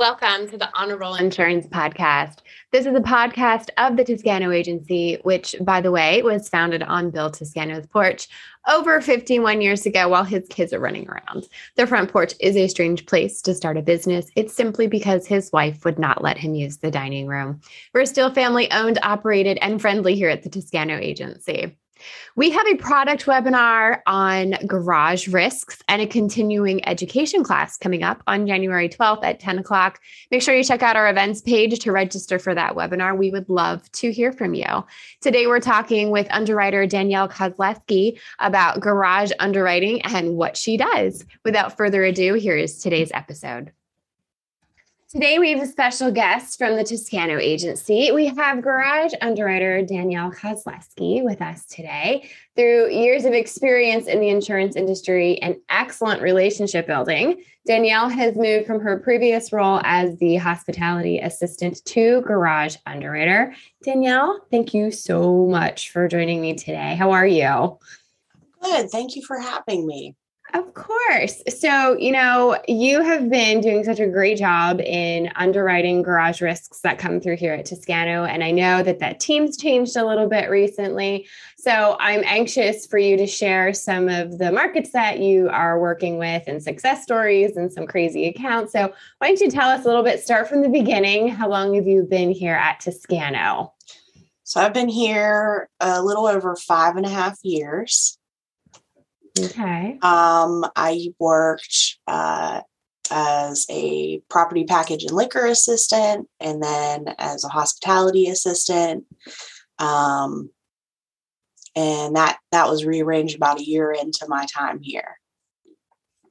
Welcome to the Honor Roll Insurance Podcast. This is a podcast of the Toscano Agency, which, by the way, was founded on Bill Toscano's porch over 51 years ago while his kids are running around. The front porch is a strange place to start a business. It's simply because his wife would not let him use the dining room. We're still family owned, operated, and friendly here at the Toscano Agency. We have a product webinar on garage risks and a continuing education class coming up on January 12th at 10 o'clock. Make sure you check out our events page to register for that webinar. We would love to hear from you. Today, we're talking with underwriter Danielle Kozlowski about garage underwriting and what she does. Without further ado, here is today's episode. Today, we have a special guest from the Toscano Agency. We have garage underwriter Danielle Kozlowski with us today. Through years of experience in the insurance industry and excellent relationship building, Danielle has moved from her previous role as the hospitality assistant to garage underwriter. Danielle, thank you so much for joining me today. How are you? Good. Thank you for having me. Of course. So, you know, you have been doing such a great job in underwriting garage risks that come through here at Toscano. And I know that that team's changed a little bit recently. So, I'm anxious for you to share some of the markets that you are working with and success stories and some crazy accounts. So, why don't you tell us a little bit, start from the beginning? How long have you been here at Toscano? So, I've been here a little over five and a half years. Okay. Um, I worked uh, as a property package and liquor assistant, and then as a hospitality assistant. Um, and that that was rearranged about a year into my time here.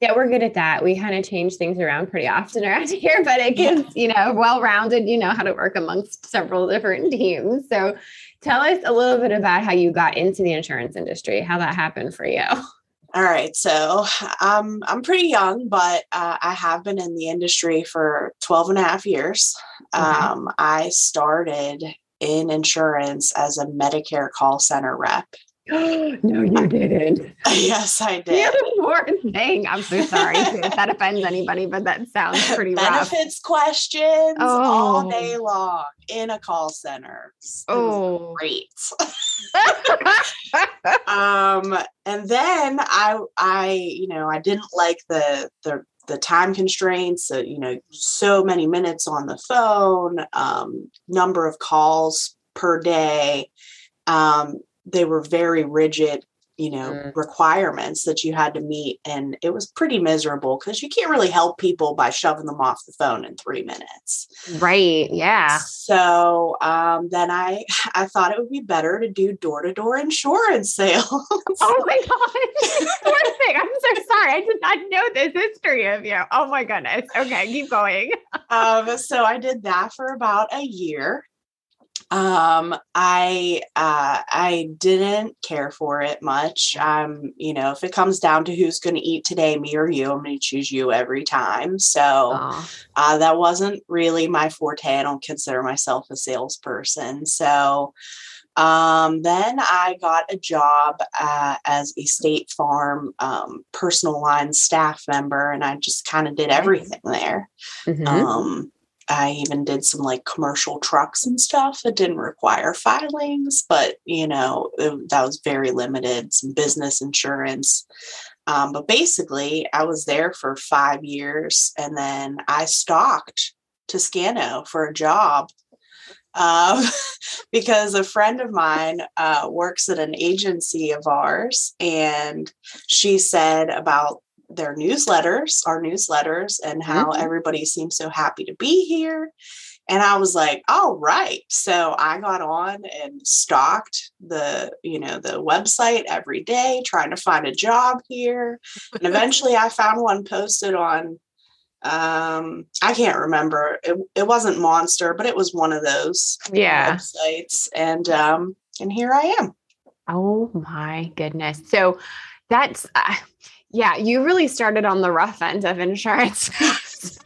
Yeah, we're good at that. We kind of change things around pretty often around here, but it gives, you know, well rounded, you know, how to work amongst several different teams. So tell us a little bit about how you got into the insurance industry, how that happened for you. All right. So um, I'm pretty young, but uh, I have been in the industry for 12 and a half years. Okay. Um, I started in insurance as a Medicare call center rep. no, you didn't. yes, I did. The poor thing. I'm so sorry if that offends anybody, but that sounds pretty Benefits rough. questions oh. all day long in a call center. It oh, great. um, and then I, I, you know, I didn't like the the the time constraints. So, you know, so many minutes on the phone, um, number of calls per day. Um, they were very rigid you know mm. requirements that you had to meet and it was pretty miserable because you can't really help people by shoving them off the phone in three minutes. Right yeah. So um, then i i thought it would be better to do door-to-door insurance sales. Oh my god poor thing i'm so sorry i did not know this history of you. Oh my goodness. Okay keep going. Um, so i did that for about a year um i uh i didn't care for it much. Um you know if it comes down to who's going to eat today me or you i'm going to choose you every time. So uh that wasn't really my forte i don't consider myself a salesperson. So um, then I got a job uh, as a State Farm um, personal line staff member, and I just kind of did everything there. Mm-hmm. Um, I even did some like commercial trucks and stuff that didn't require filings, but you know, it, that was very limited, some business insurance. Um, but basically, I was there for five years and then I stalked Toscano for a job um, because a friend of mine uh, works at an agency of ours and she said about their newsletters, our newsletters, and how mm-hmm. everybody seems so happy to be here. And I was like, all right. So I got on and stalked the, you know, the website every day, trying to find a job here. And eventually I found one posted on um I can't remember. It, it wasn't Monster, but it was one of those yeah websites. And um and here I am. Oh my goodness. So that's uh, yeah, you really started on the rough end of insurance.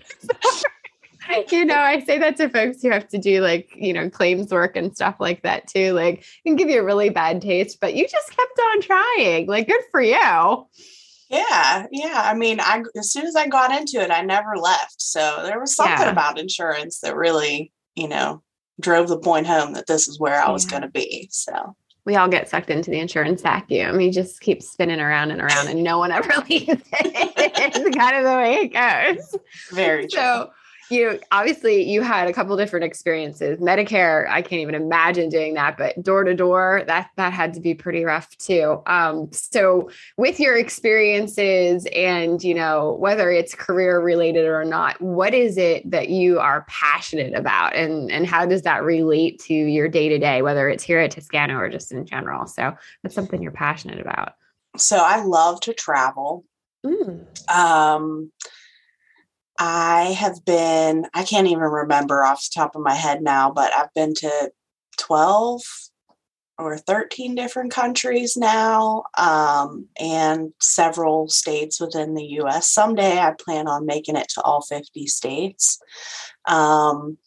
you know, I say that to folks who have to do like, you know, claims work and stuff like that too. Like, it can give you a really bad taste, but you just kept on trying. Like, good for you. Yeah, yeah. I mean, I as soon as I got into it, I never left. So there was something Yeah. about insurance that really, you know, drove the point home that this is where I was Yeah. going to be. So We all get sucked into the insurance vacuum. You just keep spinning around and around, and no one ever leaves it. it's kind of the way it goes. very true. So you obviously you had a couple different experiences. Medicare, I can't even imagine doing that, but door to door, that that had to be pretty rough too. Um, so with your experiences and you know whether it's career related or not, what is it that you are passionate about, and and how does that relate to your day to day, whether it's here at Toscano or just in general? So that's something you're passionate about. so I love to travel. Mm. Um, I have been, I can't even remember off the top of my head now, but I've been to 12 or 13 different countries now um, and several states within the US. Someday I plan on making it to all 50 states. Um,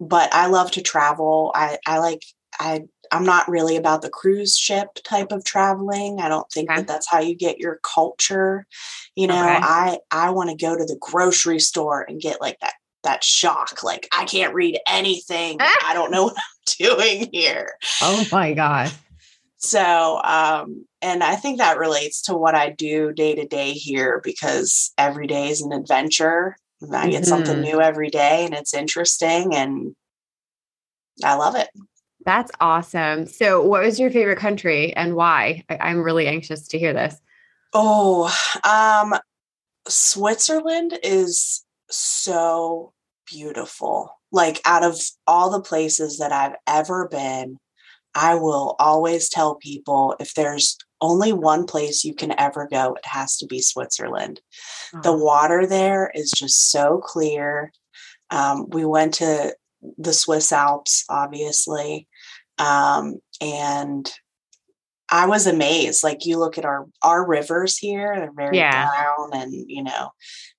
but I love to travel. I, I like, I, I'm not really about the cruise ship type of traveling. I don't think Okay. that that's how you get your culture. You know, Okay. I I want to go to the grocery store and get like that that shock. Like I can't read anything. I don't know what I'm doing here. Oh my god. So, um, and I think that relates to what I do day to day here because every day is an adventure. I get something Mhm. new every day and it's interesting and I love it. That's awesome. So, what was your favorite country and why? I, I'm really anxious to hear this. Oh, um, Switzerland is so beautiful. Like, out of all the places that I've ever been, I will always tell people if there's only one place you can ever go, it has to be Switzerland. The water there is just so clear. Um, we went to the Swiss Alps, obviously, um, and I was amazed. Like you look at our our rivers here; they're very Yeah. brown, and you know.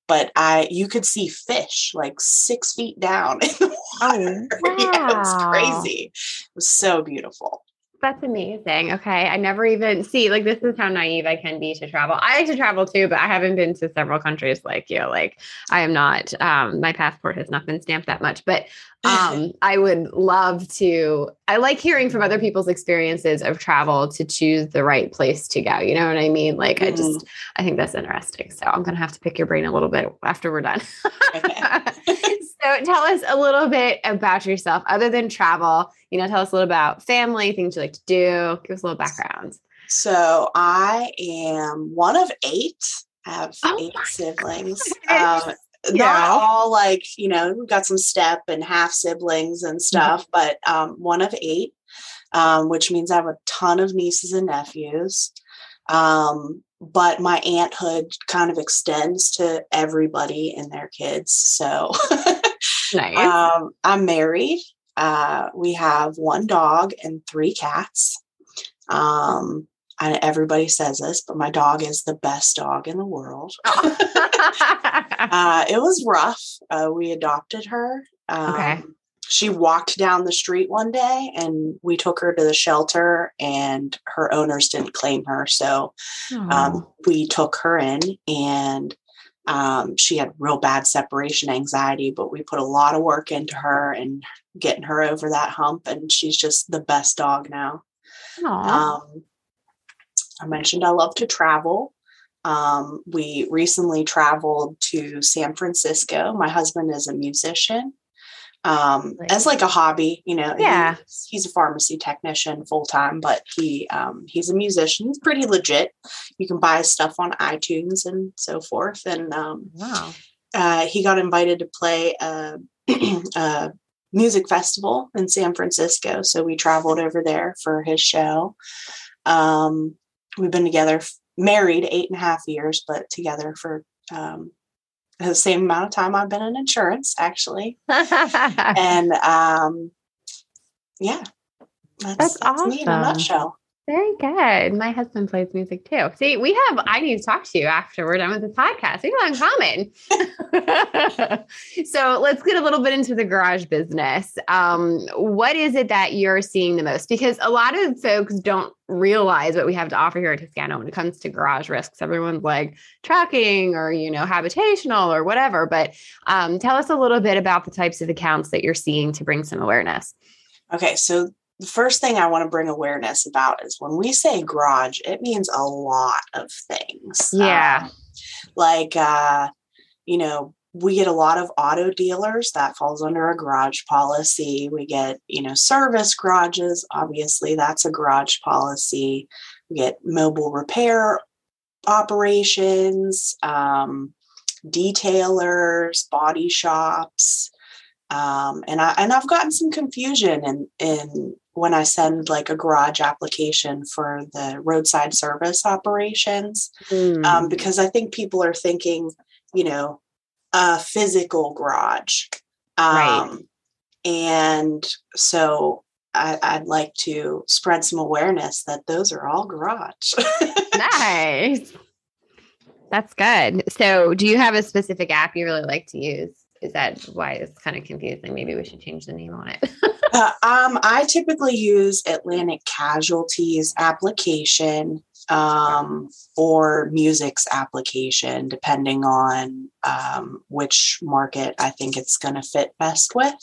But I, you could see fish like six feet down in the water. Oh, yeah, it was wow. crazy. It was so beautiful. That's amazing. Okay. I never even see like this is how naive I can be to travel. I like to travel too, but I haven't been to several countries like you. Like I am not um my passport has not been stamped that much, but um I would love to I like hearing from other people's experiences of travel to choose the right place to go. You know what I mean? Like I just I think that's interesting. So I'm going to have to pick your brain a little bit after we're done. so tell us a little bit about yourself other than travel. You know, tell us a little about family, things you like to do. Give us a little background. So I am one of eight. I have Oh eight siblings. Um, Yeah. all like, you know, we've got some step and half siblings and stuff, but um, one of eight, um, which means I have a ton of nieces and nephews. Um, but my aunthood kind of extends to everybody and their kids. So Nice. um, I'm married. Uh, we have one dog and three cats. Um, and everybody says this, but my dog is the best dog in the world. Uh, it was rough. Uh, we adopted her. Um, Okay. She walked down the street one day and we took her to the shelter, and her owners didn't claim her. So um, we took her in, and um, she had real bad separation anxiety, but we put a lot of work into her and getting her over that hump. And she's just the best dog now. Um, I mentioned I love to travel. Um, we recently traveled to San Francisco. My husband is a musician. Um, Nice. as like a hobby, you know, Yeah. he's a pharmacy technician full time, but he um, he's a musician. He's pretty legit. You can buy stuff on iTunes and so forth. And um, wow. uh, he got invited to play a, a music festival in San Francisco. So we traveled over there for his show. Um, we've been together, married eight and a half years, but together for um, the same amount of time I've been in insurance, actually. And um, yeah, that's, That's that's me in a nutshell. Very good. My husband plays music too. See, we have, I need to talk to you after we're done with this podcast. We have in common. so let's get a little bit into the garage business. Um, what is it that you're seeing the most? Because a lot of folks don't realize what we have to offer here at Toscano when it comes to garage risks. Everyone's like tracking or, you know, habitational or whatever. But um, tell us a little bit about the types of accounts that you're seeing to bring some awareness. Okay, so the first thing I want to bring awareness about is when we say garage, it means a lot of things. Yeah. Um, like, uh, you know, we get a lot of auto dealers that falls under a garage policy. We get, you know, service garages. Obviously, that's a garage policy. We get mobile repair operations, um, detailers, body shops. Um, and I and I've gotten some confusion in in when I send like a garage application for the roadside service operations, mm. um, because I think people are thinking, you know, a physical garage, um, right? And so I, I'd like to spread some awareness that those are all garage. nice. That's good. So, do you have a specific app you really like to use? Is that why it's kind of confusing? Maybe we should change the name on it. uh, um, I typically use Atlantic Casualty's application um, or Music's application, depending on um, which market I think it's going to fit best with.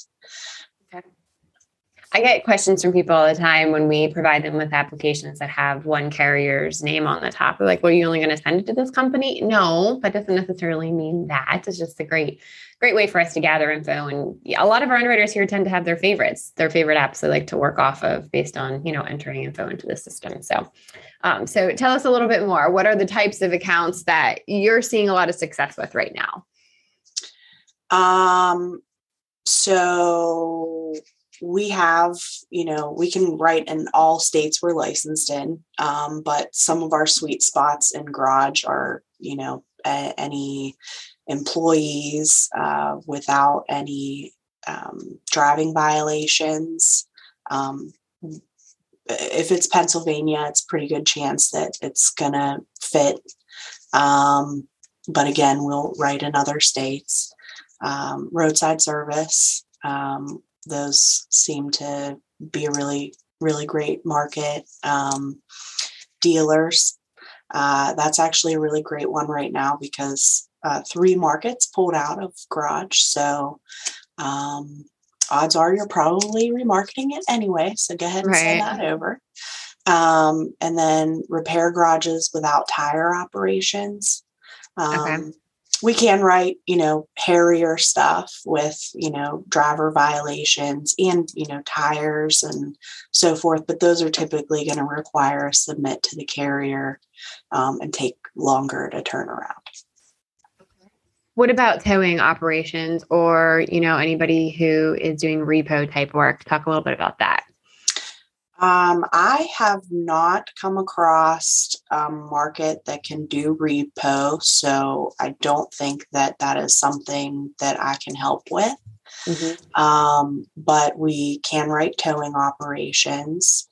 I get questions from people all the time when we provide them with applications that have one carrier's name on the top. They're like, well, are you only going to send it to this company? No, that doesn't necessarily mean that. It's just a great, great way for us to gather info. And a lot of our underwriters here tend to have their favorites, their favorite apps they like to work off of based on, you know, entering info into the system. So, um, so tell us a little bit more. What are the types of accounts that you're seeing a lot of success with right now? Um, so we have, you know, we can write in all states we're licensed in, um, but some of our sweet spots in garage are, you know, a- any employees uh, without any um, driving violations. Um, if it's Pennsylvania, it's pretty good chance that it's gonna fit. Um, but again, we'll write in other states. Um, roadside service, um, those seem to be a really really great market um, dealers. Uh, that's actually a really great one right now because uh, three markets pulled out of garage. So um, odds are you're probably remarketing it anyway so go ahead and right. send that over. Um, and then repair garages without tire operations. Um, okay we can write, you know, hairier stuff with, you know, driver violations and, you know, tires and so forth. But those are typically going to require a submit to the carrier um, and take longer to turn around. What about towing operations or, you know, anybody who is doing repo type work? Talk a little bit about that. Um, I have not come across a market that can do repo, so I don't think that that is something that I can help with. Mm-hmm. Um, but we can write towing operations.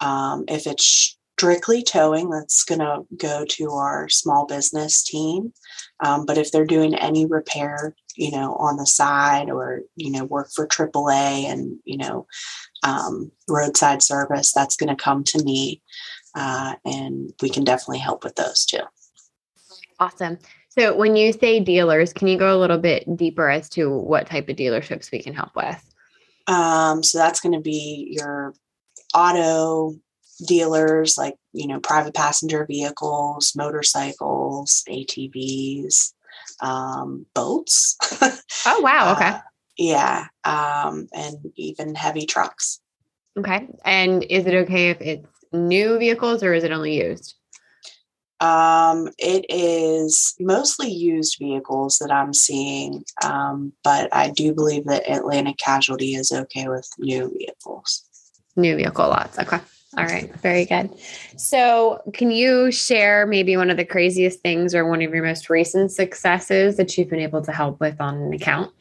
Um, if it's strictly towing, that's going to go to our small business team. Um, but if they're doing any repair, you know, on the side or, you know, work for AAA and, you know, um, roadside service, that's going to come to me. Uh, and we can definitely help with those too. Awesome. So, when you say dealers, can you go a little bit deeper as to what type of dealerships we can help with? Um, so, that's going to be your auto dealers, like, you know, private passenger vehicles, motorcycles, ATVs, um, boats. oh, wow. Okay. Uh, yeah. Um, and even heavy trucks. Okay. And is it okay if it's new vehicles or is it only used? Um, it is mostly used vehicles that I'm seeing, um, but I do believe that Atlantic Casualty is okay with new vehicles. New vehicle lots. Okay. All right. Very good. So, can you share maybe one of the craziest things or one of your most recent successes that you've been able to help with on an account?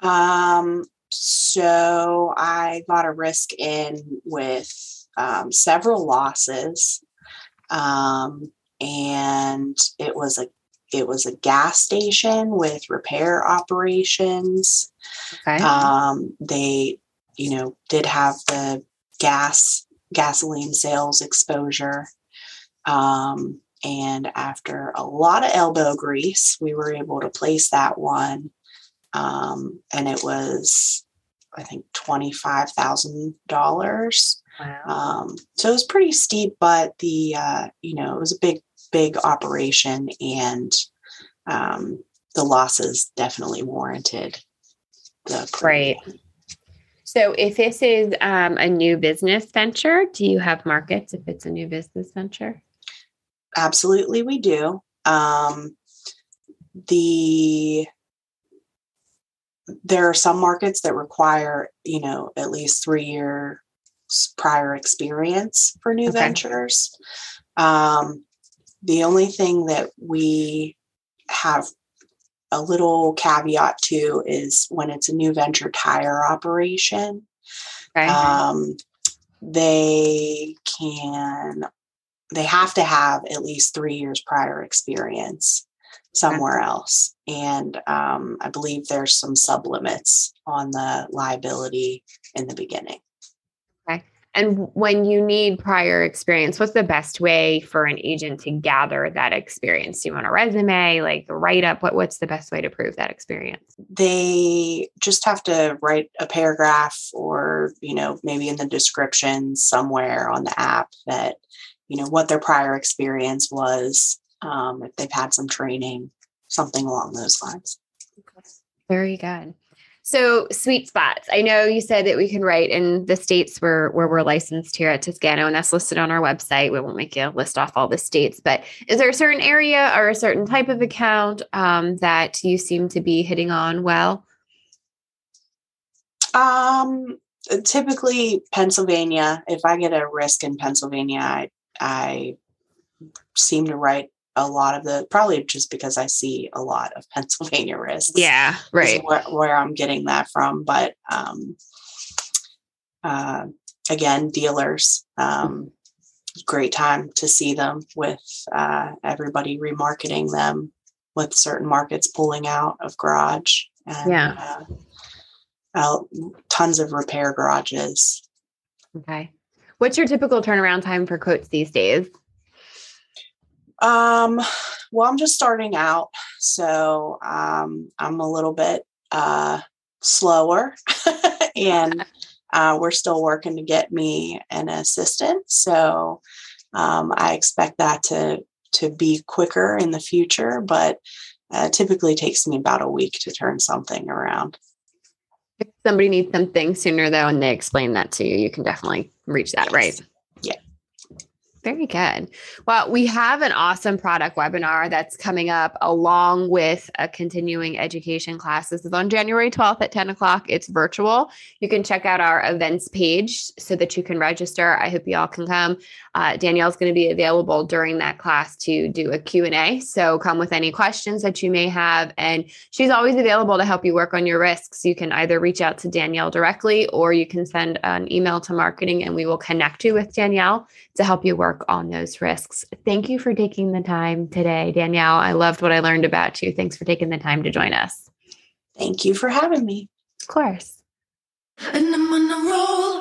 Um, so I got a risk in with um, several losses, um, and it was a it was a gas station with repair operations. Okay. Um, they, you know, did have the gas gasoline sales exposure. Um, and after a lot of elbow grease, we were able to place that one. Um, and it was, I think, $25,000. Wow. Um, so it was pretty steep, but the, uh, you know, it was a big, big operation and um, the losses definitely warranted the premium. Right. So, if this is um, a new business venture, do you have markets if it's a new business venture? Absolutely, we do. Um, the there are some markets that require, you know, at least three year prior experience for new okay. ventures. Um, the only thing that we have a little caveat too is when it's a new venture tire operation, okay. um, they can they have to have at least three years prior experience somewhere okay. else. And um, I believe there's some sublimits on the liability in the beginning. And when you need prior experience, what's the best way for an agent to gather that experience? Do you want a resume, like a write up? What, what's the best way to prove that experience? They just have to write a paragraph or, you know, maybe in the description somewhere on the app that, you know, what their prior experience was, um, if they've had some training, something along those lines. Very good. So sweet spots. I know you said that we can write in the states where where we're licensed here at Toscano, and that's listed on our website. We won't make you list off all the states, but is there a certain area or a certain type of account um, that you seem to be hitting on well? Um, typically Pennsylvania. If I get a risk in Pennsylvania, I I seem to write a lot of the probably just because I see a lot of Pennsylvania risks. Yeah, right. Where, where, I'm getting that from, but um, uh, again, dealers. Um, great time to see them with uh, everybody remarketing them with certain markets pulling out of garage and yeah. Uh, tons of repair garages. Okay. What's your typical turnaround time for quotes these days? Um, well, I'm just starting out, so um, I'm a little bit uh, slower, and uh, we're still working to get me an assistant. So um, I expect that to to be quicker in the future, but uh, typically takes me about a week to turn something around. If somebody needs something sooner, though, and they explain that to you, you can definitely reach that, yes. right? Very good. Well, we have an awesome product webinar that's coming up along with a continuing education class. This is on January 12th at 10 o'clock. It's virtual. You can check out our events page so that you can register. I hope you all can come. Uh, Danielle's going to be available during that class to do a Q&A. So come with any questions that you may have. And she's always available to help you work on your risks. You can either reach out to Danielle directly or you can send an email to marketing and we will connect you with Danielle to help you work on those risks. Thank you for taking the time today, Danielle. I loved what I learned about you. Thanks for taking the time to join us. Thank you for having me. Of course. And I'm on a roll.